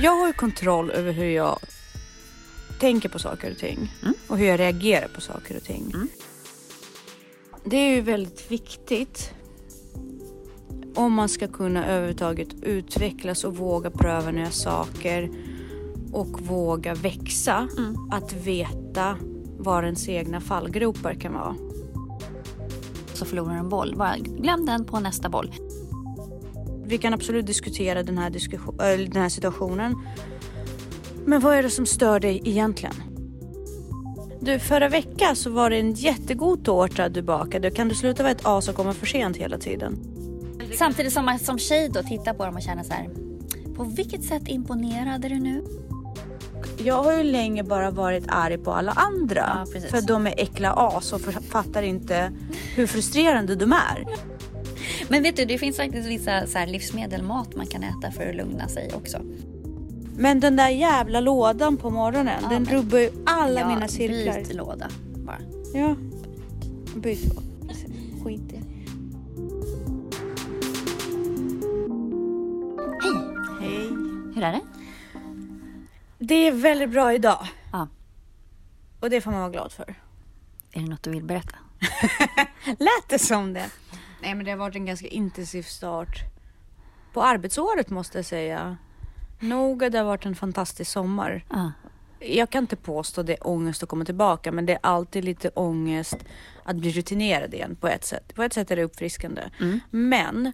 Jag har ju kontroll över hur jag tänker på saker och ting Mm. och hur jag reagerar på saker och ting. Mm. Det är ju väldigt viktigt om man ska kunna överhuvudtaget utvecklas och våga pröva nya saker och våga växa. Mm. Att veta var ens egna fallgropar kan vara. Så förlorar en boll. Bara glöm den på nästa boll. Vi kan absolut diskutera den här, diskussion, den här situationen. Men vad är det som stör dig egentligen? Du, förra veckan så var det en jättegod tårta du bakade. Kan du sluta vara ett as och komma för sent hela tiden? Samtidigt som man som tjej då tittar på dem och känner så här. På vilket sätt imponerade du nu? Jag har ju länge bara varit arg på alla andra. Ja, för de är äckla as och fattar inte hur frustrerande de är. Men vet du, det finns faktiskt vissa så livsmedel, mat man kan äta för att lugna sig också. Men den där jävla lådan på morgonen, Ja, den men- rubbar ju alla Ja, mina cirklar. Byt låda bara. Ja. Byt låda. Skit i. Hej. Hur är det? Det är väldigt bra idag. Ja. Och det får man vara glad för. Är det något du vill berätta? Lät det som det? Nej men det har varit en ganska intensiv start på arbetsåret måste jag säga. Nog det har varit en fantastisk sommar. Ja. Jag kan inte påstå det är ångest att komma tillbaka men det är alltid lite ångest att bli rutinerad igen på ett sätt. På ett sätt är det uppfriskande. Mm. Men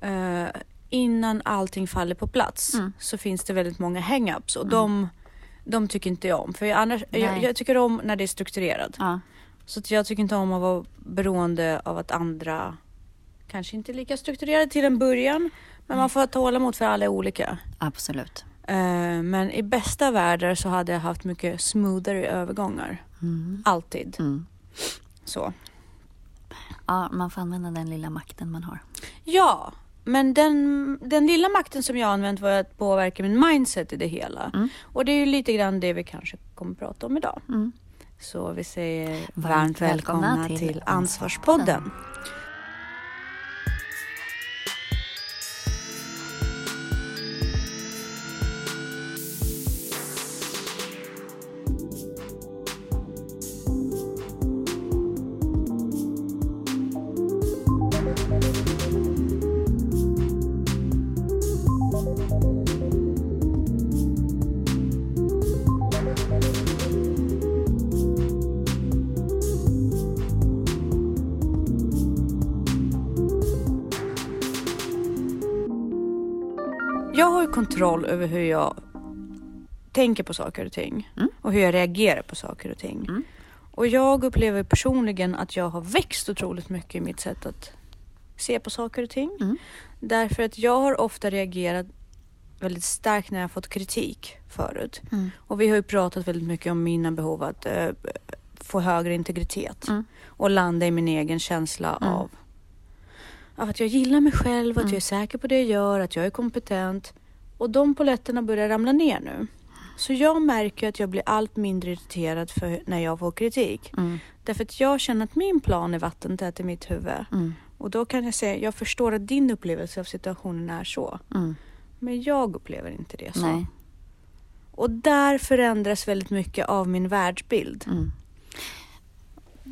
eh, innan allting faller på plats Mm. så finns det väldigt många hang-ups och de, de tycker inte jag om. För jag, annars, jag, jag tycker om när det är strukturerat. ja. Så jag tycker inte om att vara beroende av att andra kanske inte lika strukturerade till en början. Men man får ha tålamod för alla är olika. Absolut. Eh, men i bästa världar så hade jag haft mycket smoothare övergångar. Mm. Alltid. Mm. Så. Ja, man får använda den lilla makten man har. Ja, men den, den lilla makten som jag använt var att påverka min mindset i det hela. Mm. Och det är ju lite grann det vi kanske kommer att prata om idag. Mm. Så vi säger varmt, Varmt välkomna, välkomna till, till Ansvarspodden. Kontroll över hur jag tänker på saker och ting. Mm. Och hur jag reagerar på saker och ting. Mm. Och jag upplever personligen att jag har växt otroligt mycket i mitt sätt att se på saker och ting. Mm. Därför att jag har ofta reagerat väldigt starkt när jag fått kritik förut. Mm. Och vi har ju pratat väldigt mycket om mina behov att eh, få högre integritet. Mm. Och landa i min egen känsla Mm. av, av att jag gillar mig själv, att jag är säker på det jag gör, att jag är kompetent. Och de poletterna börjar ramla ner nu. Så jag märker att jag blir allt mindre irriterad för när jag får kritik. Mm. Därför att jag känner att min plan är vattentät i mitt huvud. Mm. Och då kan jag säga, jag förstår att din upplevelse av situationen är så. Mm. Men jag upplever inte det så. Nej. Och där förändras väldigt mycket av min världsbild. Mm.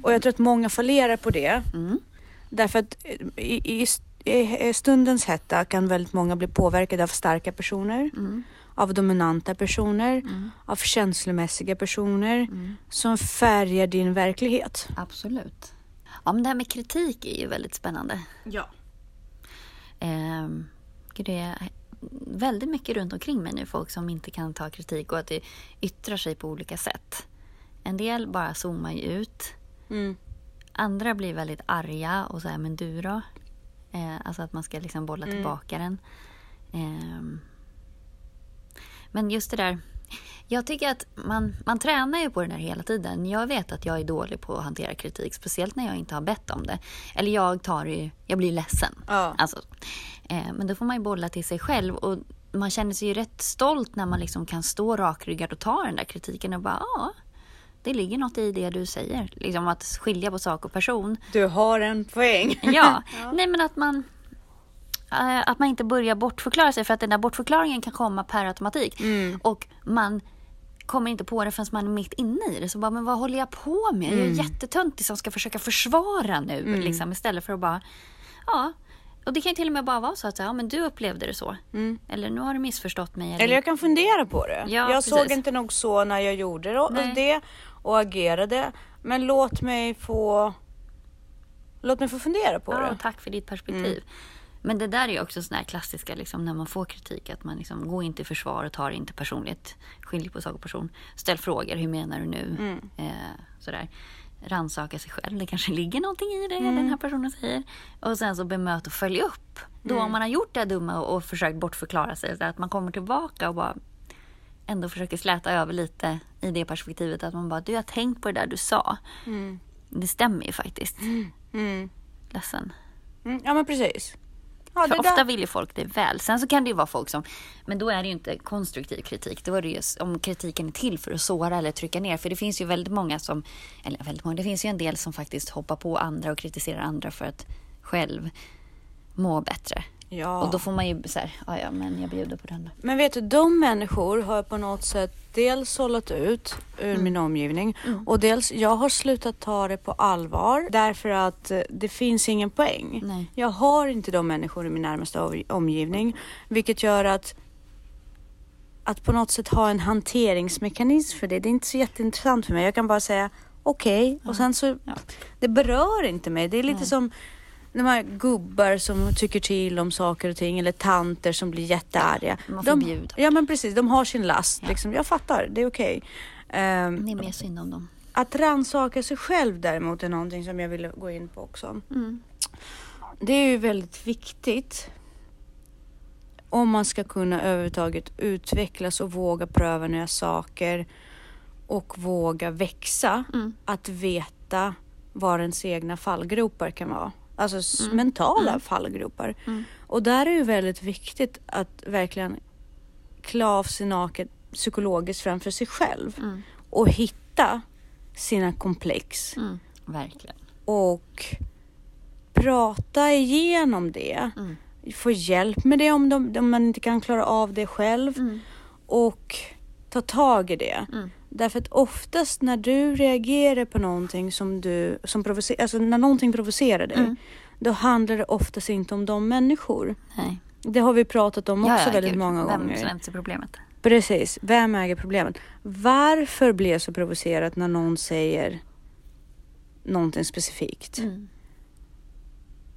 Och jag tror att många fallerar på det. Mm. Därför att i, i, i stundens hetta kan väldigt många bli påverkade av starka personer, Mm. av dominanta personer, Mm. av känslomässiga personer Mm. som färgar din verklighet. Absolut. Ja, men det här med kritik är ju väldigt spännande. Ja. Gud, det är väldigt mycket runt omkring mig nu, folk som inte kan ta kritik och att det yttrar sig på olika sätt. En del bara zoomar ju ut. Mm. Andra blir väldigt arga och säger men du då? Eh, alltså att man ska liksom bolla Mm. tillbaka den. Ehm, men just det där. Jag tycker att man, man tränar ju på det där hela tiden. Jag vet att jag är dålig på att hantera kritik. Speciellt när jag inte har bett om det. Eller jag tar ju, jag blir ledsen. Ja. Alltså, eh, men då får man ju bolla till sig själv. Och man känner sig ju rätt stolt när man liksom kan stå rakryggad och ta den där kritiken och bara ja, det ligger något i det du säger. Liksom att skilja på sak och person. Du har en poäng. Ja, nej men att man... eh, att man inte börjar bortförklara sig för att den där bortförklaringen kan komma per automatik. Mm. Och man kommer inte på det förrän man är mitt inne i det. Så bara, men vad håller jag på med? Jag är Mm. jättetöntig som ska försöka försvara nu. Liksom, istället för att bara, ja. Och det kan ju till och med bara vara så att ja, men du upplevde det så. Eller nu har du missförstått mig. Mm. Eller jag kan fundera på det. Ja, jag precis. såg inte nog så när jag gjorde det och agerade. Men låt mig få Låt mig få fundera på ja, det. Tack för ditt perspektiv. Men det där är också sådana här klassiska, liksom, när man får kritik, att man liksom, går inte i försvar och tar inte personligt. Skilj på sak och person. Ställ frågor, hur menar du nu? Eh, sådär. Rannsaka sig själv, det kanske ligger någonting i det den här personen säger. Och sen så bemöt och följ upp. Då om man har gjort det dumma och, och försökt bortförklara sig, så att man kommer tillbaka och bara ändå försöker släta över lite i det perspektivet att man bara, du har tänkt på det där du sa. Det stämmer ju faktiskt. Mm. Ledsen. Mm, ja men precis. Ja, För ofta där. vill ju folk det väl. Sen så kan det ju vara folk som, men då är det ju inte konstruktiv kritik. Då är det ju om kritiken är till för att såra eller trycka ner. För det finns ju väldigt många som, eller väldigt många, det finns ju en del som faktiskt hoppar på andra och kritiserar andra för att själv må bättre. Ja. Och då får man ju så här, ja ja men jag bjuder på den då. Men vet du, de människor har på något sätt dels sållat ut ur Mm. min omgivning och dels jag har slutat ta det på allvar därför att eh, det finns ingen poäng. Nej. Jag har inte de människor i min närmaste omgivning vilket gör att att på något sätt ha en hanteringsmekanism för det, det är inte så jätteintressant för mig. Jag kan bara säga okej och sen så, Ja. det berör inte mig. Det är lite Nej. som de här gubbar som tycker till om saker och ting eller tanter som blir jättearga. man de, förbjuder. ja men precis, de har sin last. Liksom. Jag fattar, det är okej. Ehm, Det är mer synd om dem. att rannsaka sig själv däremot är någonting som jag vill gå in på också. Mm. Det är ju väldigt viktigt om man ska kunna överhuvudtaget utvecklas och våga pröva nya saker och våga växa. Mm. Att veta var ens egna fallgropar kan vara. Alltså Mm. mentala fallgropar. Mm. Och där är det väldigt viktigt att verkligen klä av sig naket psykologiskt framför sig själv Mm. och hitta sina komplex Mm. Verkligen. och prata igenom det. Mm. Få hjälp med det om, de, om man inte kan klara av det själv Mm. och ta tag i det. Mm. Därför att oftast när du reagerar på någonting som du, som provocerar, alltså när någonting provocerar dig, Mm. då handlar det oftast inte om de människor. Nej. Det har vi pratat om också Ja, ja, väldigt gud. många Vem, gånger. Vems är problemet? Precis, vem äger problemet? Varför blir jag så provocerad när någon säger någonting specifikt? Mm.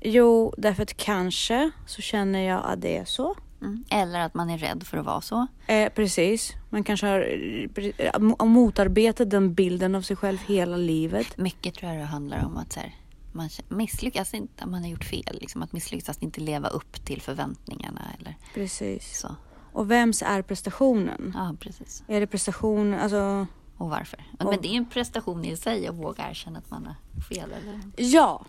Jo, därför att kanske så känner jag att det är så. Mm. Eller att man är rädd för att vara så. Eh, precis, man kanske har eh, mo- motarbetat den bilden av sig själv hela livet. Mycket tror jag det handlar om att så här, man misslyckas inte, att man har gjort fel. Liksom, att misslyckas inte leva upp till förväntningarna. Eller Precis. så. Och vems är prestationen? Ja, precis. Är det prestation, alltså Och varför. Och- Men det är en prestation i sig att våga erkänna att man har fel. Eller? ja.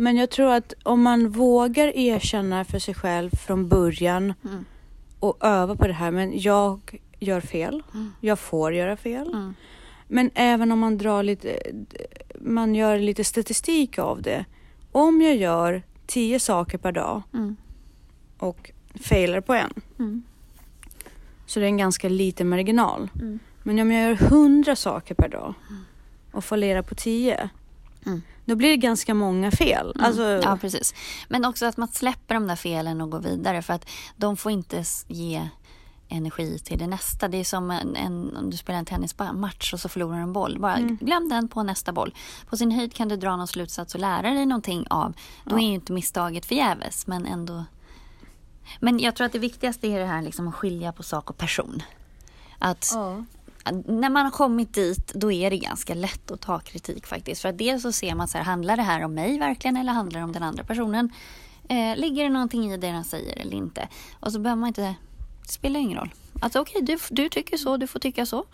Men jag tror att om man vågar erkänna för sig själv från början Mm. och öva på det här, men jag gör fel. Mm. Jag får göra fel. Mm. Men även om man drar lite, man gör lite statistik av det. Om jag gör tio saker per dag Mm. och failar på en, Mm. så det är en ganska liten marginal. Mm. Men om jag gör hundra saker per dag och fallerar på tio, Mm. då blir det ganska många fel. Mm. Alltså, Ja, precis. Men också att man släpper de där felen och går vidare. För att de får inte ge energi till det nästa. Det är som en, en, om du spelar en tennismatch och så förlorar du en boll. Bara Mm. glöm den på nästa boll. På sin höjd kan du dra någon slutsats och lära dig någonting av. Då är ju inte misstaget förgäves, men ändå. Men jag tror att det viktigaste är det här liksom att skilja på sak och person. Att ja. När man har kommit dit, då är det ganska lätt att ta kritik faktiskt. För att dels så ser man så här, handlar det här om mig verkligen eller handlar det om den andra personen? Eh, ligger det någonting i det den säger eller inte? Och så behöver man inte, det spelar ingen roll. Alltså okej, du, du tycker så, du får tycka så.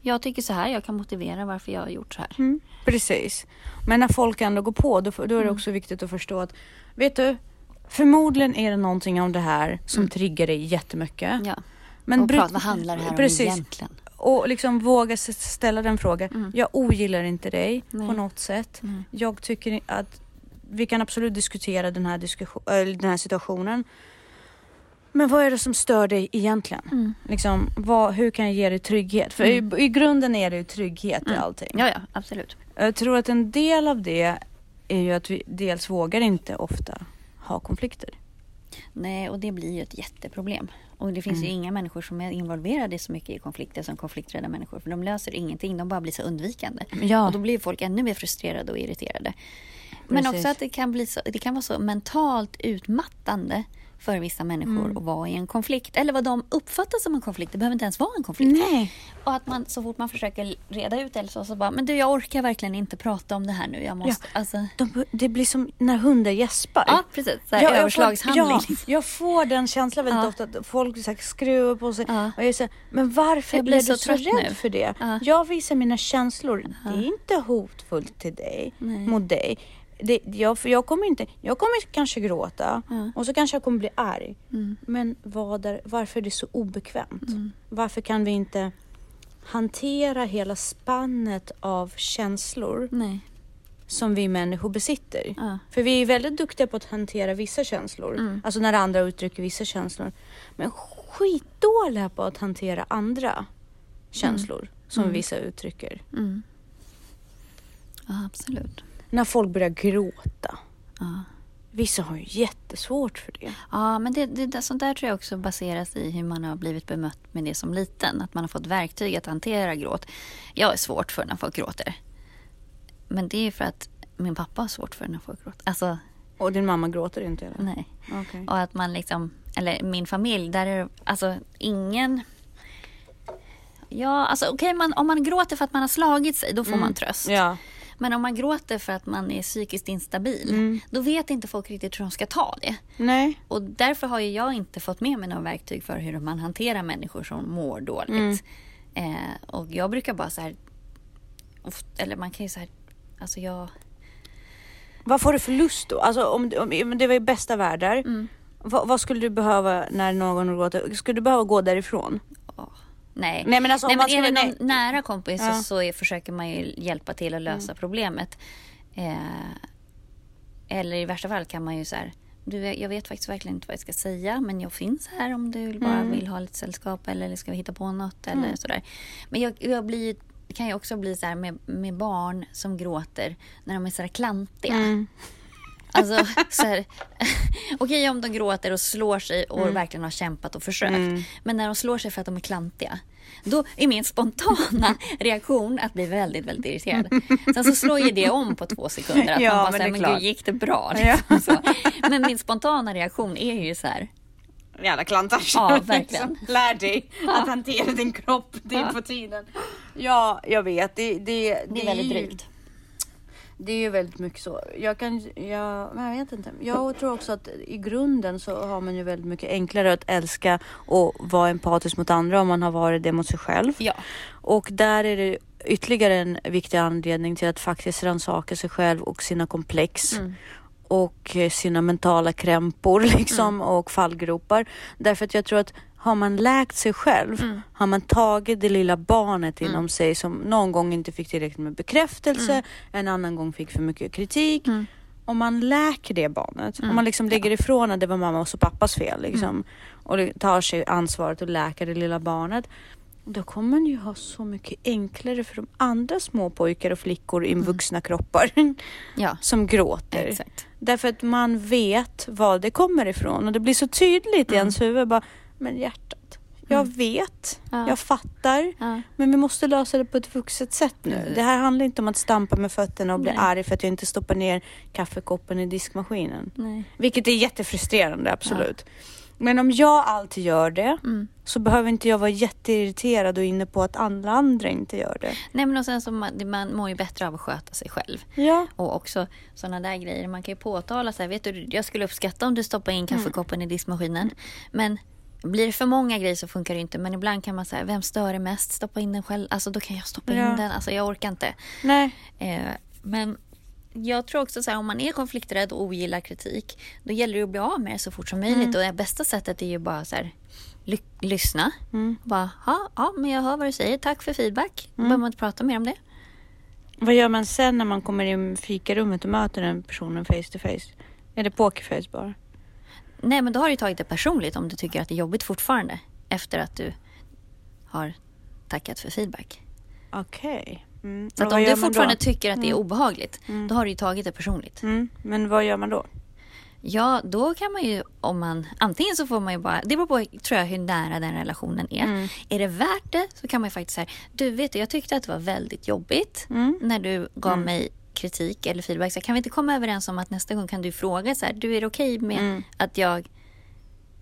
Jag tycker så här, jag kan motivera varför jag har gjort så här. Mm, precis. Men när folk ändå går på, då, då är det Mm. också viktigt att förstå att, vet du, förmodligen är det någonting om det här som triggar dig jättemycket. Mm. Ja. Men och prata, vad handlar det här om precis. egentligen? Och liksom våga ställa den frågan. Mm. Jag ogillar inte dig Nej. på något sätt. Mm. Jag tycker att vi kan absolut diskutera den här, diskussion, den här situationen. Men vad är det som stör dig egentligen? Mm. Liksom, vad, hur kan jag ge dig trygghet? För i, i grunden är det ju trygghet i Mm. allting. Ja, ja, absolut. Jag tror att en del av det är ju att vi dels vågar inte ofta ha konflikter. Nej, och det blir ju ett jätteproblem. Och det finns ju Mm. inga människor som är involverade så mycket i konflikter som konflikträdda människor. För de löser ingenting, de bara blir så undvikande. Ja. Och då blir folk ännu mer frustrerade och irriterade. Men Precis. också att det kan, bli så, det kan vara så mentalt utmattande för vissa människor Mm. att vara i en konflikt. Eller vad de uppfattar som en konflikt. Det behöver inte ens vara en konflikt. Nej. Och att man så fort man försöker reda ut det så, så bara, men du jag orkar verkligen inte prata om det här nu. Jag måste, alltså. De, det blir som när hundar gäspar. Ja, precis. Så här, Ja, jag överslagshandling. Får, ja, jag får den känslan väldigt Ja. ofta att folk så här skruvar på sig. Ja. Och jag här, men varför Jag blir du så rädd nu. för det? Ja. Jag visar mina känslor. Det är inte hotfullt till dig, Nej. mot dig. Det, jag, för jag kommer inte, jag kommer kanske gråta Ja. och så kanske jag kommer bli arg. Mm. Men vad är, varför är det så obekvämt? Varför kan vi inte hantera hela spannet av känslor Nej. som vi människor besitter? Ja. För vi är väldigt duktiga på att hantera vissa känslor. Mm. Alltså när andra uttrycker vissa känslor. Men skitdåliga på att hantera andra känslor som Mm. vissa uttrycker. Mm. Ja, absolut. När folk börjar gråta. Ja. Vissa har ju jättesvårt för det. Ja, men det, det, sånt där tror jag också baseras i hur man har blivit bemött med det som liten. Att man har fått verktyg att hantera gråt. Jag är svårt för när folk gråter. Men det är för att min pappa har svårt för när folk gråter. Alltså, Och din mamma gråter inte eller? nej. Okej. Och att man liksom, eller min familj, där är alltså ingen... Ja, alltså okej, man, om man gråter för att man har slagit sig, då får man tröst. Ja. Men om man gråter för att man är psykiskt instabil, Mm. då vet inte folk riktigt hur de ska ta det. Nej. Och därför har ju jag inte fått med mig några verktyg för hur man hanterar människor som mår dåligt. Mm. Eh, och jag brukar bara så här, eller man kan ju så här, alltså jag, Vad får du för lust då? Alltså om, om, om det var i bästa världar. Mm. Vad, vad skulle du behöva när någon gråter? Skulle du behöva gå därifrån? Nej. Nej men alltså om Nej, man men är det någon nära kompis Ja. så, så är, försöker man ju hjälpa till att lösa Mm. problemet. Eh, eller i värsta fall kan man ju så här, du, jag vet faktiskt verkligen inte vad jag ska säga men jag finns här om du bara Mm. vill ha lite sällskap eller ska vi hitta på något eller sådär. Men jag, jag blir, kan ju också bli så här med, med barn som gråter när de är så här klantiga. Mm. Alltså, okej om de gråter och slår sig och verkligen har kämpat och försökt. Mm. Men när de slår sig för att de är klantiga. Då är min spontana reaktion att bli väldigt, väldigt irriterad. Sen så slår ju det om på två sekunder. Att Ja, man bara men det men gud gick det bra? Ja. Liksom, så. Men min spontana reaktion är ju så här. Jävla klantar. Ja, verkligen. Lär dig att hantera din kropp. Det är på tiden. Ja, jag vet. Det, det, Det är väldigt drygt. Det är ju väldigt mycket så. Jag kan, jag, jag vet inte. Jag tror också att i grunden så har man ju väldigt mycket enklare att älska och vara empatisk mot andra om man har varit det mot sig själv. Ja. Och där är det ytterligare en viktig anledning till att faktiskt rannsaka sig själv och sina komplex. Mm. Och eh, sina mentala krämpor liksom och fallgropar. Därför att jag tror att har man läkt sig själv, Mm. har man tagit det lilla barnet inom sig som någon gång inte fick tillräckligt med bekräftelse, en annan gång fick för mycket kritik. Mm. Om man läker det barnet, om man liksom lägger ifrån att det var mammas och pappas fel liksom, och tar sig ansvaret att läka det lilla barnet. Då kommer man ju ha så mycket enklare för de andra små pojkar och flickor i vuxna kroppar Ja, som gråter. exakt. Därför att man vet var det kommer ifrån och det blir så tydligt i ens huvud. Bara, men hjärtat, jag vet, Ja. jag fattar, Ja. men vi måste lösa det på ett vuxet sätt nu. Det här handlar inte om att stampa med fötterna och bli Nej. arg för att jag inte stoppar ner kaffekoppen i diskmaskinen. Nej. Vilket är jättefrustrerande, absolut. Men om jag alltid gör det Mm. så behöver inte jag vara jätteirriterad och inne på att alla andra inte gör det. Nej men och sen så man, man mår ju bättre av att sköta sig själv. Ja. Och också sådana där grejer. Man kan ju påtala så här, vet du, jag skulle uppskatta om du stoppar in kaffekoppen i diskmaskinen. Men blir det för många grejer så funkar det inte. Men ibland kan man säga, vem stör det mest? Stoppa in den själv. Alltså då kan jag stoppa Ja. in den. Alltså jag orkar inte. Nej. Eh, men jag tror också så här, om man är konflikträdd och ogillar kritik, då gäller det att bli av med det så fort som möjligt. Och det bästa sättet är ju bara så här, ly- lyssna. Mm. Bara, ja, ja, men jag hör vad du säger. Tack för feedback. Då behöver man inte prata mer om det. Vad gör man sen när man kommer in i fikarummet och möter den personen face to face? Är det pokerface bara? nej, men då har du tagit det personligt om du tycker att det är jobbigt fortfarande efter att du har tackat för feedback. Okej. Mm. Så om du fortfarande då? tycker att det är obehagligt, då har du ju tagit det personligt. Mm. Men vad gör man då? Ja, då kan man ju om man antingen så får man ju bara, det beror på tror jag hur nära den relationen är. Mm. Är det värt det så kan man ju faktiskt säga, du vet jag tyckte att det var väldigt jobbigt Mm. när du gav mig kritik eller feedback. Så kan vi inte komma överens om att nästa gång kan du fråga så här, du är det okej med Mm. att jag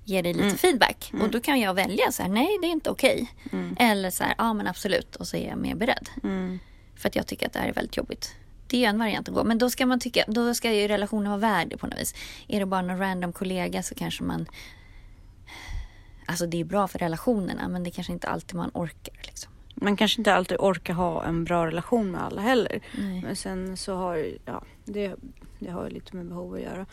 ger dig lite feedback? Och då kan jag välja så här, nej det är inte okej. Eller så här, ja men absolut och så är jag mer beredd. För att jag tycker att det här är väldigt jobbigt. Det är en variant att gå. Men då ska man tycka, då ska ju relationen vara värd det på något vis. Är det bara någon random kollega så kanske man... Alltså det är bra för relationerna men det kanske inte alltid man orkar liksom. Man kanske inte alltid orkar ha en bra relation med alla heller. Nej. Men sen så har ja, det, det har ju lite med behov att göra.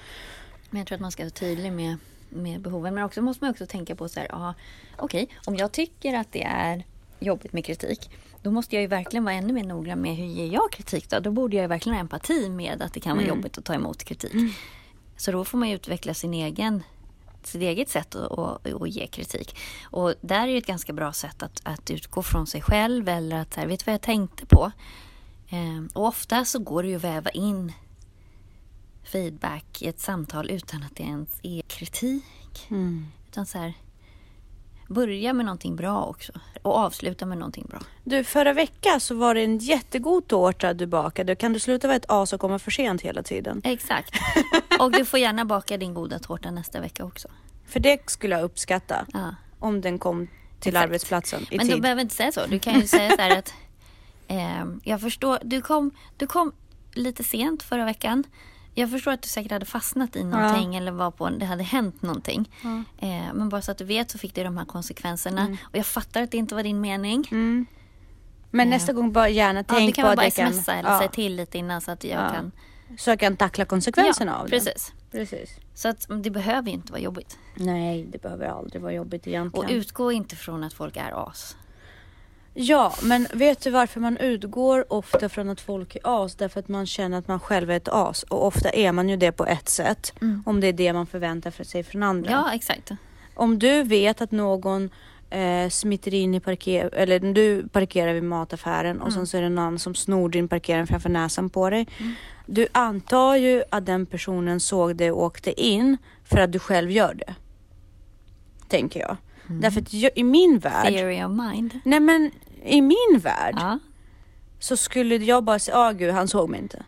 Men jag tror att man ska vara tydlig med, med behoven. Men också måste man också tänka på så här, ja, okej, om jag tycker att det är jobbigt med kritik, då måste jag ju verkligen vara ännu mer noggrann med hur ger jag kritik då? Då borde jag verkligen ha empati med att det kan vara jobbigt att ta emot kritik. Så då får man utveckla sin egen sitt eget sätt att, att, att ge kritik. Och där är det ett ganska bra sätt att, att utgå från sig själv eller att, så här, vet du vad jag tänkte på? Ehm, och ofta så går det ju att väva in feedback i ett samtal utan att det ens är kritik. Utan så här, börja med någonting bra också och avsluta med någonting bra. Du, förra veckan så var det en jättegod tårta du bakade. Kan du sluta vara ett as och komma för sent hela tiden? Exakt. Och du får gärna baka din goda tårta nästa vecka också. För det skulle jag uppskatta. Ja. Om den kom till Exakt. arbetsplatsen i Men du tid. behöver inte säga så. Du kan ju säga så här att ehm, jag förstår, du kom, du kom lite sent förra veckan. Jag förstår att du säkert hade fastnat i någonting eller var på, det hade hänt någonting. Eh, men bara så att du vet så fick det de här konsekvenserna. Och jag fattar att det inte var din mening. Mm. Men nästa gång bara gärna Ja, tänk du kan på väl att bara jag kan... smsa eller ja, säga till lite innan så att jag Ja. kan... Så jag kan tackla konsekvenserna av det. precis. Precis. Så att det behöver ju inte vara jobbigt. Nej, det behöver aldrig vara jobbigt egentligen. Och utgå inte från att folk är as. Ja, men vet du varför man utgår ofta från att folk är as? Därför att man känner att man själv är ett as. Och ofta är man ju det på ett sätt. Om det är det man förväntar för sig från andra. Ja, exakt. Om du vet att någon eh, smiter in i parker eller du parkerar vid mataffären och sen så är det någon som snor din parkering framför näsan på dig. Du antar ju att den personen såg dig och åkte in för att du själv gör det. Tänker jag. Därför att jag, i min värld, Theory of mind. nej men i min värld Ja. så skulle jag bara säga, ah gud han såg mig inte.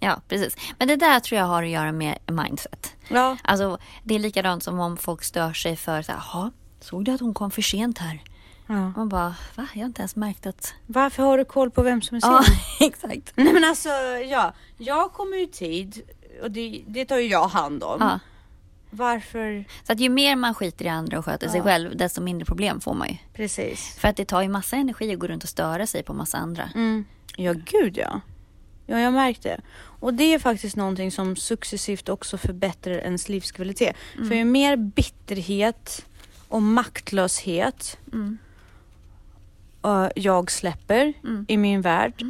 ja, precis. Men det där tror jag har att göra med mindset. Ja. Alltså, det är likadant som om folk stör sig för så här, "Jaha, såg du att hon kom för sent här? ja. Man bara, va? Jag har inte ens märkt att... Varför har du koll på vem som är sen? Ja, exakt. Nej men alltså ja, jag kommer ju tid och det, det tar ju jag hand om. Ja. Varför? Så att ju mer man skiter i andra och sköter sig Ja. själv, desto mindre problem får man ju. Precis. För att det tar ju massa energi att gå runt och störa sig på massa andra. Mm. Ja gud ja. Ja jag märkte det. Och det är faktiskt någonting som successivt också förbättrar ens livskvalitet. För ju mer bitterhet och maktlöshet Mm. eh, jag släpper Mm. i min värld,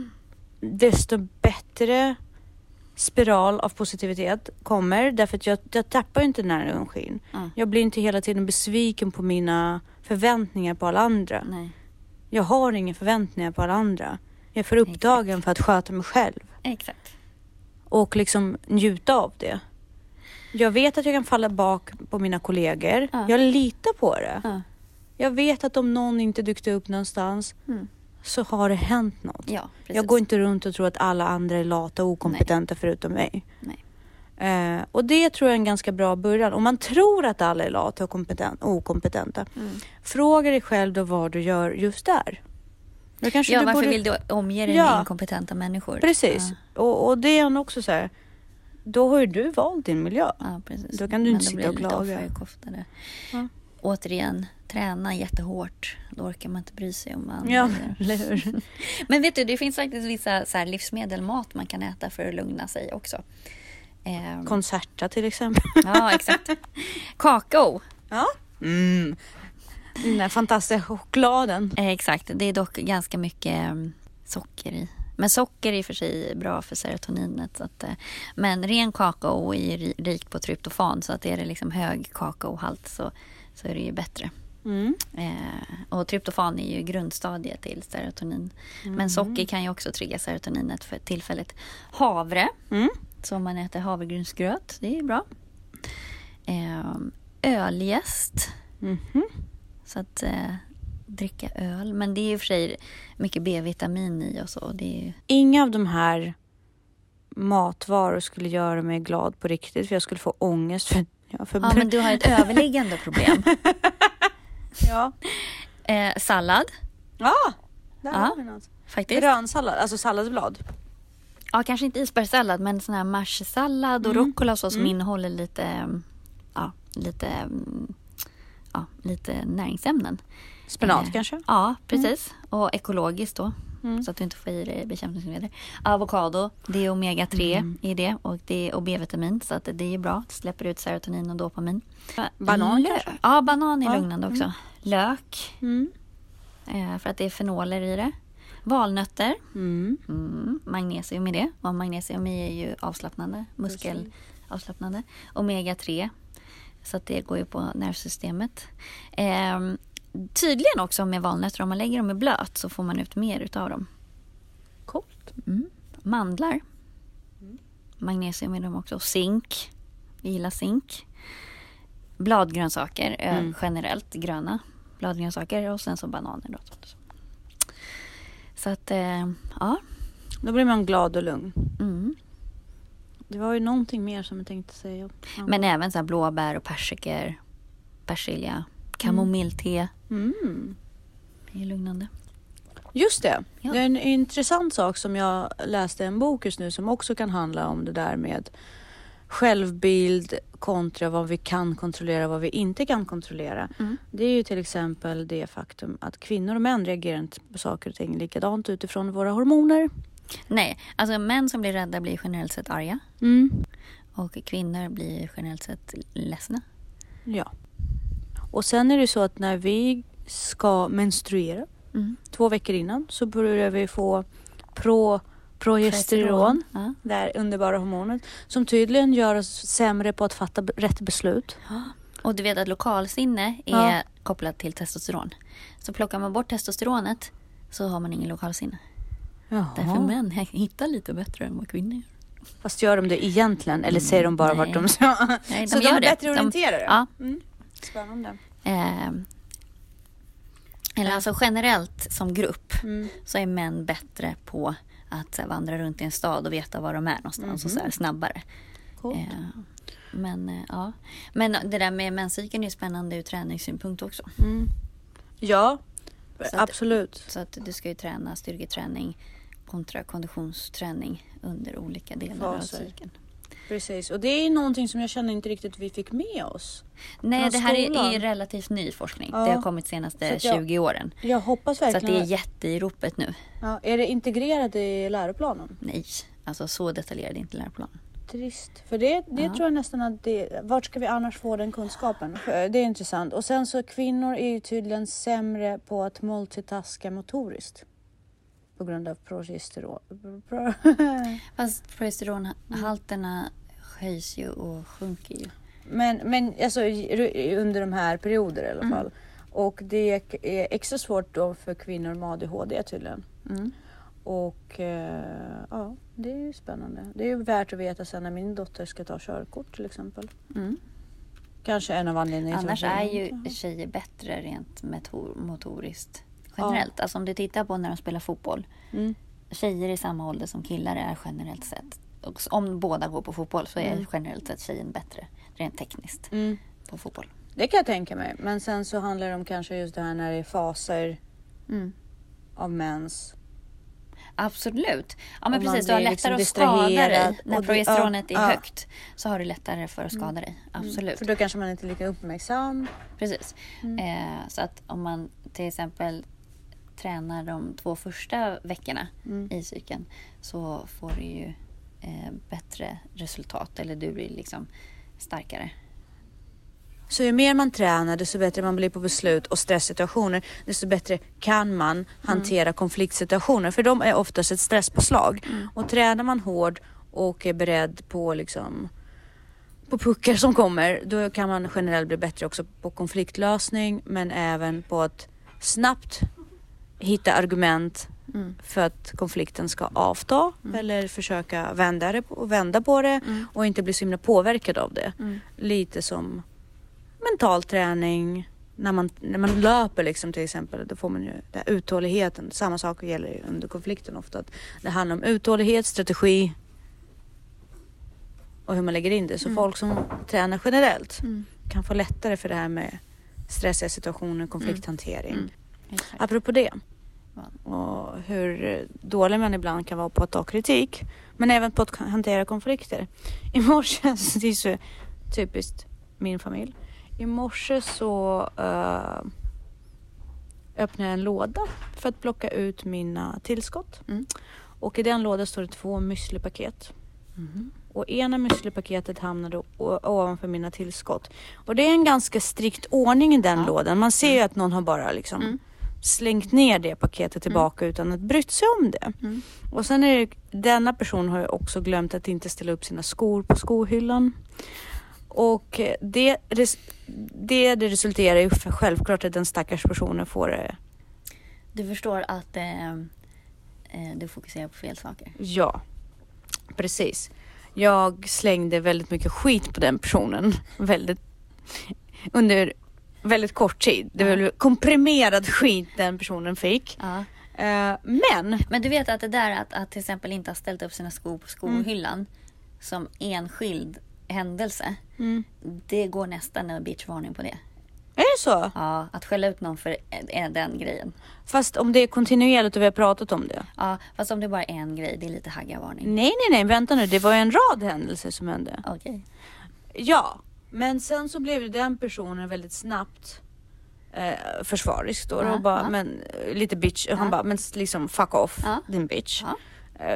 desto bättre spiral av positivitet kommer. Därför att jag, jag tappar inte den här energin. Mm. Jag blir inte hela tiden besviken på mina förväntningar på alla andra. Nej, Jag har inga förväntningar på alla andra. Jag är för upptagen för att sköta mig själv exakt. och liksom njuta av det. Jag vet att jag kan falla bak på mina kollegor. Ja. Jag litar på det. Ja. Jag vet att om någon inte dykt upp någonstans Mm. Så har det hänt något. Ja, precis. Jag går inte runt och tror att alla andra är lata och okompetenta förutom mig. Nej. Eh, och det tror jag är en ganska bra början. Om man tror att alla är lata och kompetent, okompetenta, Mm. fråga dig själv då vad du gör just där. Då kanske Ja, du varför borde... vill du omge dig Ja. med inkompetenta människor? Precis. Ja, Och, och det är också så här. Då har ju du valt din miljö. ja precis. Då kan du Men inte sitta och klaga. Återigen, träna jättehårt. Då orkar man inte bry sig om vad Ja, eller? Men vet du, det finns faktiskt vissa så här livsmedel, mat man kan äta för att lugna sig också. Ehm, Concerta till exempel. ja, exakt. Kakao. Ja. Mm. Den där fantastiska chokladen. Eh, exakt, det är dock ganska mycket em, socker i. Men socker är i och för sig bra för serotoninet. Så att, eh, men ren kakao är ri- rikt på tryptofan så att är det liksom hög kakaohalt så, så är det ju bättre. Mm. Eh, och tryptofan är ju grundstadiet till serotonin. Men socker kan ju också trigga serotoninet för tillfället. Havre, Mm. så om man äter havregrynsgröt, det är bra. Eh, öljäst, Mhm. så att eh, dricka öl. Men det är ju för sig mycket B-vitamin i och så. Det ju, Inga av de här matvaror skulle göra mig glad på riktigt för jag skulle få ångest. För, ja, ja, men du har ett överliggande problem. ja. Eh, sallad, ja, där Ja. har vi något. faktiskt. Grönsallad, alltså salladsblad. Ja, kanske inte isbergssallad, men sån här marsksallad och Mm. rucola och så som Mm. innehåller lite, ja, lite, mm, ja, lite näringsämnen. Spenat Eh, kanske? Ja, precis. Och ekologiskt då. Mm. Så att du inte får i dig bekämpningsmedel. Avokado, det är omega-3 Mm. i det och, det och B-vitamin. Så att det är bra. Det släpper ut serotonin och dopamin. Banan Lö- kanske? Ja, banan är Ja, lugnande också. Lök, Mm. eh, för att det är fenoler i det. Valnötter, Mm. mm, magnesium i det. Och magnesium är ju avslappnande, muskelavslappnande. Omega-3, så att det går ju på nervsystemet. Ehm, tydligen också med valnötter, om man lägger dem i blöt så får man ut mer utav dem. Coolt. Mm. Mandlar. Magnesium i dem också. Zink. Vi gillar zink. Bladgrönsaker Mm. generellt, gröna bladgrönsaker och sen så bananer. Då. Så att, eh, ja. Då blir man glad och lugn. Mm. Det var ju någonting mer som jag tänkte säga. Ja. Men även så här blåbär och persikor, persilja, kamomillte. Mm. Det är lugnande. Just det. Ja. Det är en intressant sak som jag läste en bok just nu som också kan handla om det där med självbild kontra vad vi kan kontrollera och vad vi inte kan kontrollera. Mm. Det är ju till exempel det faktum att kvinnor och män reagerar inte på saker och ting likadant utifrån våra hormoner. Nej, alltså män som blir rädda blir generellt sett arga. Mm. Och kvinnor blir generellt sett ledsna. Ja. Och sen är det så att när vi ska menstruera Mm. två veckor innan så börjar vi få pro, progesteron, Ja. det här underbara hormonet, som tydligen gör oss sämre på att fatta rätt beslut. Och du vet att lokalsinne är Ja. kopplat till testosteron. Så plockar man bort testosteronet så har man ingen lokalsinne. Därför Jaha. män hittar lite bättre än vad kvinnor gör. Fast gör de det egentligen eller säger de bara nej. vart de ska? Nej, så de de gör är det. bättre De- orienterade? Ja. Mm. Spännande. Eh, eller alltså generellt som grupp Mm. så är män bättre på att här, vandra runt i en stad och veta var de är någonstans och så här, snabbare. Coolt. Eh, men ja, men det där med menscykeln är spännande ur träningssynpunkt också. Mm. Ja, Så att- absolut. Så att du ska ju träna styrketräning kontra konditionsträning under olika delar av Faser. cykeln. Precis, och det är någonting som jag känner inte riktigt vi fick med oss. Nej, det här är, skolan. är relativt ny forskning. Ja. Det har kommit de Så senaste jag- 20 åren. Jag hoppas Så att verkligen. det är jätte i ropet nu. ja, är det integrerat i läroplanen? Nej, alltså så detaljerad är inte läroplanen. Trist. För det, det Ja. tror jag nästan att det... Vart ska vi annars få den kunskapen? Det är intressant. Och sen så kvinnor är ju tydligen sämre på att multitaska motoriskt. På grund av progesteron. Pro- Fast progesteronhalterna höjs ju och sjunker ju. men, men alltså under de här perioderna i alla fall. Och det är extra svårt då för kvinnor med ADHD tydligen. Mm. Och eh, ja, det är ju spännande. Det är ju värt att veta sen när min dotter ska ta körkort till exempel. Mm. Kanske en av anledningarna Annars är ju tjejer bättre rent motor, motoriskt generellt. Alltså om du tittar på när de spelar fotboll. Mm. Tjejer i samma ålder som killar är generellt sett. Och om båda går på fotboll så är Mm. generellt sett tjejen bättre rent tekniskt Mm. på fotboll. Det kan jag tänka mig. Men sen så handlar det om kanske just det här när det är faser Mm. av mens. Absolut. Ja men Och precis, du har blir lättare liksom att skada dig. När Och progesteronet ja, är ja. högt så har du lättare för att skada dig. Absolut. För då kanske man inte är lika uppmärksam. Precis. Mm. Eh, så att om man till exempel tränar de två första veckorna Mm. i cykeln så får du ju eh, bättre resultat eller du blir liksom starkare. Så ju mer man tränar, desto bättre man blir på beslut och stresssituationer, desto bättre kan man hantera konfliktsituationer. För de är oftast ett stresspåslag. Och tränar man hård och är beredd på liksom på puckar som kommer, då kan man generellt bli bättre också på konfliktlösning men även på att snabbt hitta argument Mm. för att konflikten ska avta eller försöka vända, det, vända på det Mm. och inte bli så himla påverkad av det. Mm. Lite som mental träning, när man, när man löper liksom till exempel, då får man ju den uthålligheten. Samma sak gäller ju under konflikten ofta. Att det handlar om uthållighet, strategi och hur man lägger in det. Så folk som tränar generellt Mm. kan få lättare för det här med stressiga situationer, konflikthantering. Mm. Exakt. Apropå det. Och hur dålig man ibland kan vara på att ta kritik. Men även på att hantera konflikter. I morse, det är så typiskt min familj. I morse så uh, öppnade jag en låda för att plocka ut mina tillskott. Mm. Och i den lådan står det två müslipaket. Mhm. Och ena müslipaketet hamnade ovanför mina tillskott. Och det är en ganska strikt ordning i den Ja. lådan. Man ser ju att någon har bara liksom Mm. Slängt ner det paketet tillbaka utan att brytt sig om det. Mm. Och sen är det, denna person har ju också glömt att inte ställa upp sina skor på skohyllan. Och det, det, det resulterar ju för självklart att den stackars personen får eh, Du förstår att eh, eh, du fokuserar på fel saker. Ja, precis. Jag slängde väldigt mycket skit på den personen väldigt, under väldigt kort tid. Det var komprimerad skit den personen fick. Ja. Eh, men, Men du vet att det där att, att till exempel inte ha ställt upp sina skor på skohyllan som enskild händelse. mm, Det går nästan en bitchvarning på det. är det så? Ja, att skälla ut någon för den grejen. Fast om det är kontinuerligt och vi har pratat om det. Ja, fast om det bara är en grej, det är lite haggavarning. Nej, nej, nej, vänta nu. Det var ju en rad händelser som hände. Okej. Ja, men sen så blev det den personen väldigt snabbt eh, försvarisk då Ja, och bara, ja. men eh, lite bitch. Han Ja. bara, men liksom fuck off din bitch. Eh,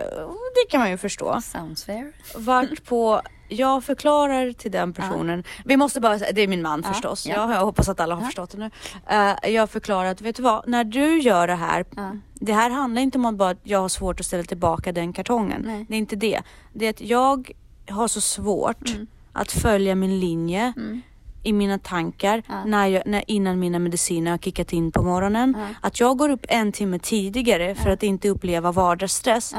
det kan man ju förstå. Sounds fair. Vart på, jag förklarar till den personen, vi måste bara det är min man förstås. ja. Ja, jag hoppas att alla har förstått det nu. Eh, jag förklarar att, vet du vad, när du gör det här, det här handlar inte om att bara jag har svårt att ställa tillbaka den kartongen. Nej. Det är inte det. Det är att jag har så svårt att följa min linje Mm. i mina tankar Ja. när jag, när, innan mina mediciner har kickat in på morgonen. Ja. Att jag går upp en timme tidigare för att inte uppleva vardagsstress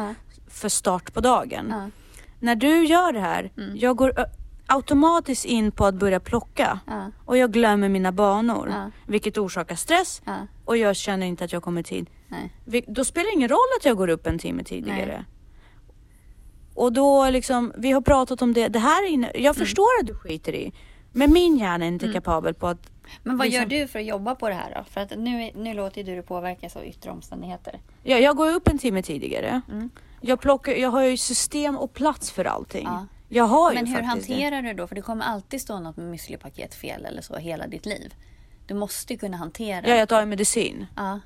för start på dagen. När du gör det här, Mm. jag går automatiskt in på att börja plocka Ja. och jag glömmer mina banor. Ja. Vilket orsakar stress Ja. och jag känner inte att jag kommer tid. Nej. Då spelar det ingen roll att jag går upp en timme tidigare. Och då liksom, vi har pratat om det. det här inne, Mm. jag förstår att du skiter i. Men min hjärna är inte kapabel på att... Men vad liksom- gör du för att jobba på det här då? För att nu, nu låter du det påverkas av yttre omständigheter. Jag, jag går upp en timme tidigare. Mm. Jag, plockar, jag har ju system och plats för allting. Ja. Jag har Men hur faktiskt det. hanterar du då? För det kommer alltid stå något müslipaket fel eller så hela ditt liv. Du måste ju kunna hantera. Ja, jag tar ju medicin. Ja.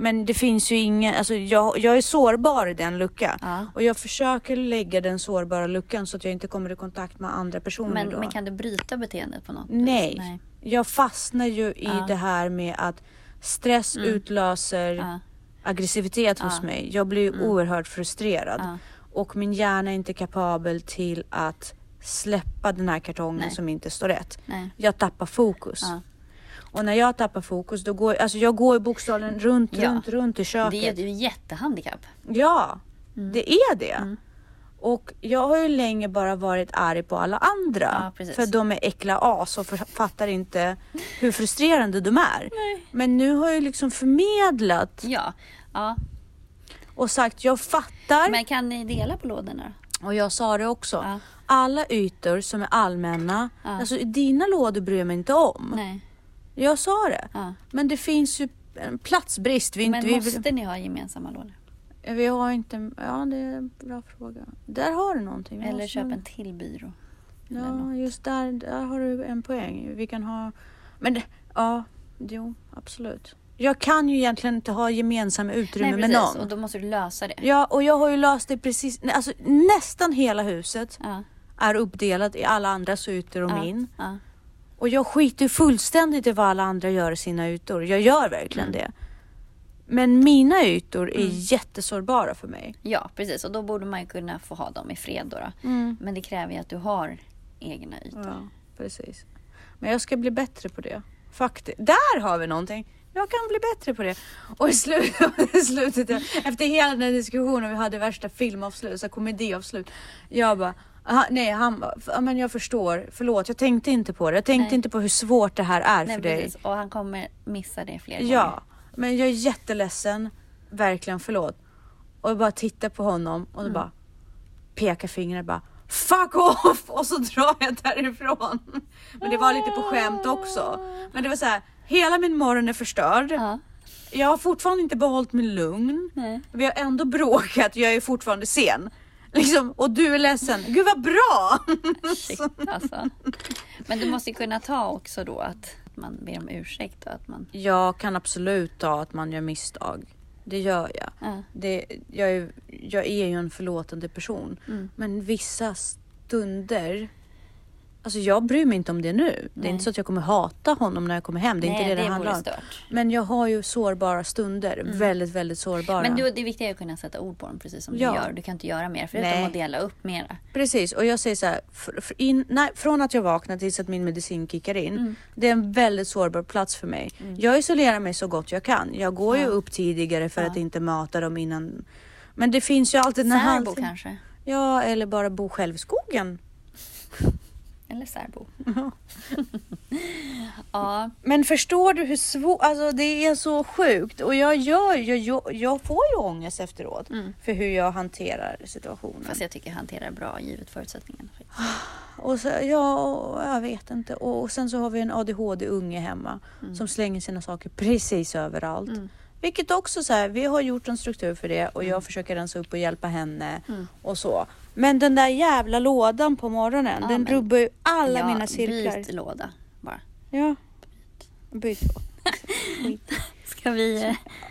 Men det finns ju ingen, alltså jag, jag är sårbar i den luckan. Ja. Och jag försöker lägga den sårbara luckan så att jag inte kommer i kontakt med andra personer Men, då. men kan du bryta beteendet på något Nej. Nej. Jag fastnar ju i Ja. det här med att stress utlöser Ja. aggressivitet hos mig. Jag blir ju oerhört frustrerad. Och min hjärna är inte kapabel till att släppa den här kartongen Nej. som inte står rätt. Nej. Jag tappar fokus. Ja. Och när jag tappar fokus då går alltså jag går i bokstavligen runt, Ja. runt, runt i köket. Det är ju ett jättehandikapp. Ja, Mm. det är det. Och jag har ju länge bara varit arg på alla andra. Ja, för de är äckla as och fattar inte hur frustrerande de är. Men nu har jag liksom förmedlat Ja. ja. och sagt jag fattar. Men kan ni dela på lådorna? Och jag sa det också. Ja. Alla ytor som är allmänna, alltså dina lådor bryr jag mig inte om. Nej. Jag sa det. Ja. Men det finns ju en platsbrist. Vi, inte, Men vi, måste ni ha gemensamma lådor? vi har inte, ja det är en bra fråga. Där har du någonting. Vi Eller måste köp en till byrå? Ja, något. just där, där har du en poäng. Vi kan ha... Men det, ja, jo, absolut. Jag kan ju egentligen inte ha gemensamma utrymme Nej, med någon. Och då måste du lösa det. Ja, och jag har ju löst det precis... Alltså, nästan hela huset Ja. är uppdelat i alla andras ytor och Ja. min. Ja. Och jag skiter fullständigt i vad alla andra gör i sina ytor. Jag gör verkligen Mm. det. Men mina ytor är jättesårbara för mig. Ja, precis. Och då borde man ju kunna få ha dem i fred då. då. Men det kräver ju att du har egna ytor. Ja, precis. Men jag ska bli bättre på det. Faktiskt. Där har vi någonting. Jag kan bli bättre på det. Och i slutet, i slutet efter hela den här diskussionen, vi hade värsta filmavslut, så komediavslut. Jag bara, aha, nej han "Ja, men jag förstår, förlåt, jag tänkte inte på det. Jag tänkte Nej. inte på hur svårt det här är Nej, för dig. precis. Och han kommer missa det fler Ja, gånger. men jag är jätteledsen. Verkligen förlåt. Och jag bara tittar på honom och Mm. bara pekar fingret bara Fuck off! Och så drar jag därifrån. Men det var lite på skämt också. Men det var så här, hela min morgon är förstörd. Ja. Jag har fortfarande inte behållit min lugn. Nej. Vi har ändå bråkat, jag är fortfarande sen. Liksom, och du är ledsen. Gud vad bra! Shit, alltså. Men du måste kunna ta också då att man ber om ursäkt och att man... Jag kan absolut ta att man gör misstag. Det gör jag. Ja. Det, jag, är, jag är ju en förlåtande person. Mm. Men vissa stunder... Alltså jag bryr mig inte om det nu. Det är inte så att jag kommer hata honom när jag kommer hem. Det är Nej, inte det det, det handlar om. stört. Men jag har ju sårbara stunder. Väldigt, väldigt sårbara. Men du, det är viktigt att kunna sätta ord på dem precis som Ja. du gör. Du kan inte göra mer förutom Nej. att dela upp mera. Precis, och jag säger så här, fr- fr- in, nej, från att jag vaknar tills att min medicin kickar in. Mm. Det är en väldigt sårbar plats för mig. Jag isolerar mig så gott jag kan. Jag går ju Ja. upp tidigare för Ja. att inte mata dem innan. Men det finns ju alltid när Särbo kanske? Ja, eller bara bo själv i skogen. Eller särbo? ja, Men förstår du hur svårt, alltså det är så sjukt och jag gör ju, jag, jag får ju ångest efteråt Mm. för hur jag hanterar situationen. fast jag tycker jag hanterar bra givet förutsättningarna. Och så, ja, jag vet inte. Och, och sen så har vi en ADHD-unge hemma som slänger sina saker precis överallt. Mm. Vilket också så här, vi har gjort en struktur för det och jag försöker rensa upp och hjälpa henne Mm. och så. Men den där jävla lådan på morgonen, Ja, den men- rubbar ju alla ja, mina cirklar. Byt låda bara. Ja. Byt. Ska vi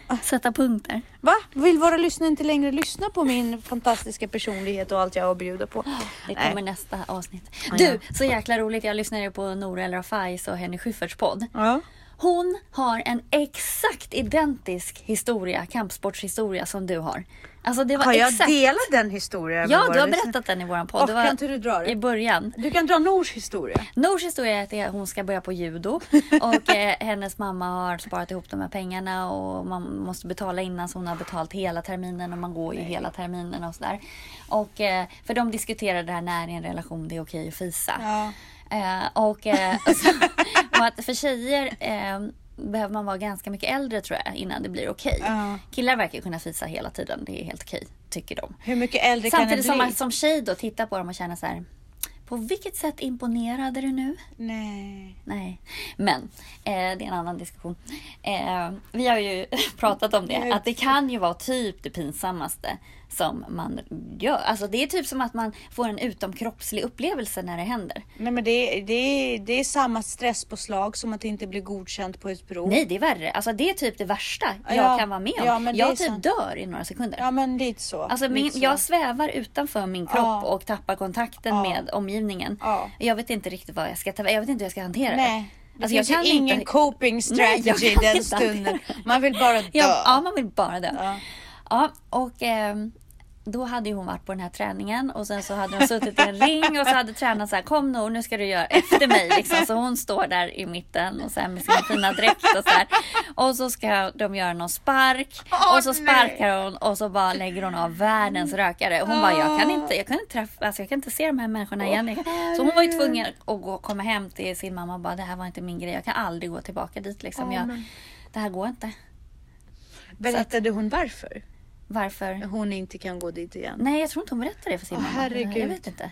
eh, sätta punkt där? Va? Vill våra lyssnare inte längre lyssna på min fantastiska personlighet och allt jag har att bjuda på? Det Nej. kommer nästa avsnitt. Du, så jäkla roligt. Jag lyssnade på Nour El Rafais och Henny Schyfferts podd. Ja. Hon har en exakt identisk historia, kampsportshistoria som du har. Alltså det var Har jag exakt. delat den historien Ja, du har lyssnare? berättat den i våran podd. Och Det var kan inte du dra det? I början. Du kan dra Nors historia. Nors historia är att hon ska börja på judo och eh, hennes mamma har sparat ihop de här pengarna och man måste betala innan så hon har betalt hela terminen och man går ju hela terminen och sådär. Och eh, för de diskuterar det här när i en relation det är okej att fisa. Ja. Eh, och, och, så, och att för tjejer behöver man vara ganska mycket äldre tror jag innan det blir okej. Ja. Killar verkar kunna fisa hela tiden, det är helt okej tycker de. Hur mycket äldre Samtidigt kan som det man som tjej då tittar på dem och känner så här. På vilket sätt imponerade du nu? Nej. Nej, men eh, det är en annan diskussion. Eh, vi har ju pratat om det, att det kan ju vara typ det pinsammaste som man gör. Alltså det är typ som att man får en utomkroppslig upplevelse när det händer. Nej men det, det, det är samma stresspåslag som att inte bli godkänt på ett prov. Nej, det är värre. Alltså det är typ det värsta jag Ja, kan vara med om. ja, jag typ sant. dör i några sekunder. Ja men lite så. Alltså min, så. jag svävar utanför min kropp Ja. och tappar kontakten med omgivningen. Ja. Jag vet inte riktigt vad jag ska ta Jag vet inte hur jag ska hantera Nej. det. Det Alltså, jag finns kan ju ingen inte- coping Nej, strategy jag kan den stunden. Man vill bara dö. Ja, ja, man vill bara dö. Ja. Ja, och ehm, då hade ju hon varit på den här träningen och sen så hade de suttit i en ring och så hade tränaren så här kom Nor nu ska du göra efter mig liksom. Så hon står där i mitten och så här med sin fina dräkt och så här. Och så ska de göra någon spark och så sparkar hon och så bara lägger hon av världens rökare. Hon bara jag kan inte, jag kan inte träffa, alltså jag kan inte se de här människorna igen. Så hon var ju tvungen att gå, komma hem till sin mamma och bara det här var inte min grej. Jag kan aldrig gå tillbaka dit liksom. Ja, Jag, det här går inte. Berättade hon varför Varför? hon inte kan gå dit igen? Nej, jag tror inte hon berättade det för sin Åh, mamma. herregud. Jag vet inte.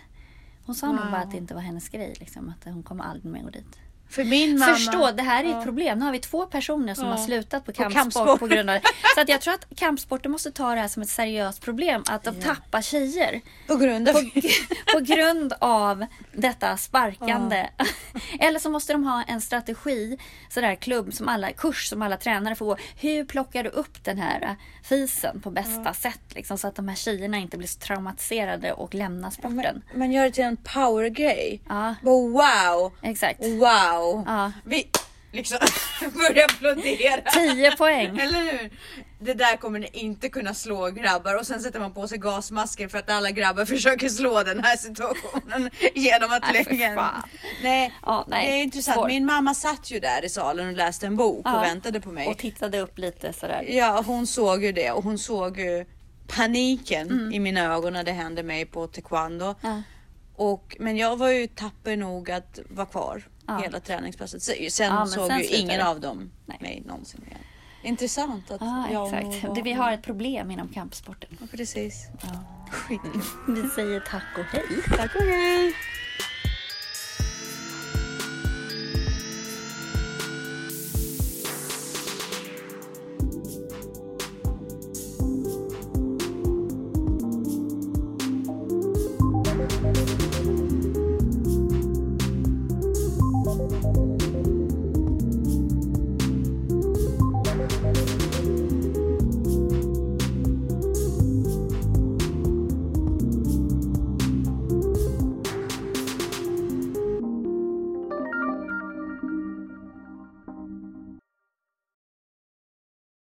Hon sa nog Wow. bara att det inte var hennes grej. Liksom, att hon kommer aldrig mer gå dit. För min mamma... Förstå, det här är Ja. ett problem. Nu har vi två personer som Ja. har slutat på På kampsport, kampsport. på grund av det. Så att jag tror att kampsporten måste ta det här som ett seriöst problem. Att de tappar tjejer. På grund av... På, på grund av detta sparkande. Eller så måste de ha en strategi, sådär klubb som alla, kurs som alla tränare får gå. Hur plockar du upp den här fisen på bästa sätt? Liksom, så att de här tjejerna inte blir så traumatiserade och lämnar sporten. Men, men gör det till en powergrej. Ja, Wow! exakt. Wow! Wow. Ja. Vi liksom börjar applådera. 10 poäng. Eller hur? Det där kommer ni inte kunna slå grabbar och sen sätter man på sig gasmasken för att alla grabbar försöker slå den här situationen genom att Nej, lägga en... fan. Nej, Ja, nej, det är intressant. svår. Min mamma satt ju där i salen och läste en bok Ja. och väntade på mig. Och tittade upp lite sådär. Ja, hon såg ju det och hon såg ju paniken Mm. i mina ögon när det hände mig på taekwondo. Ja. Och, men jag var ju tapper nog att vara kvar Ja. hela träningspasset. Se- Sen Ja, såg sen ju ingen det. av dem Nej. mig någonsin igen. Intressant att Ja, jag exakt. var- Det, vi har ett problem inom kampsporten. Ja, precis. Ja. Vi säger tack och hej. Tack och hej.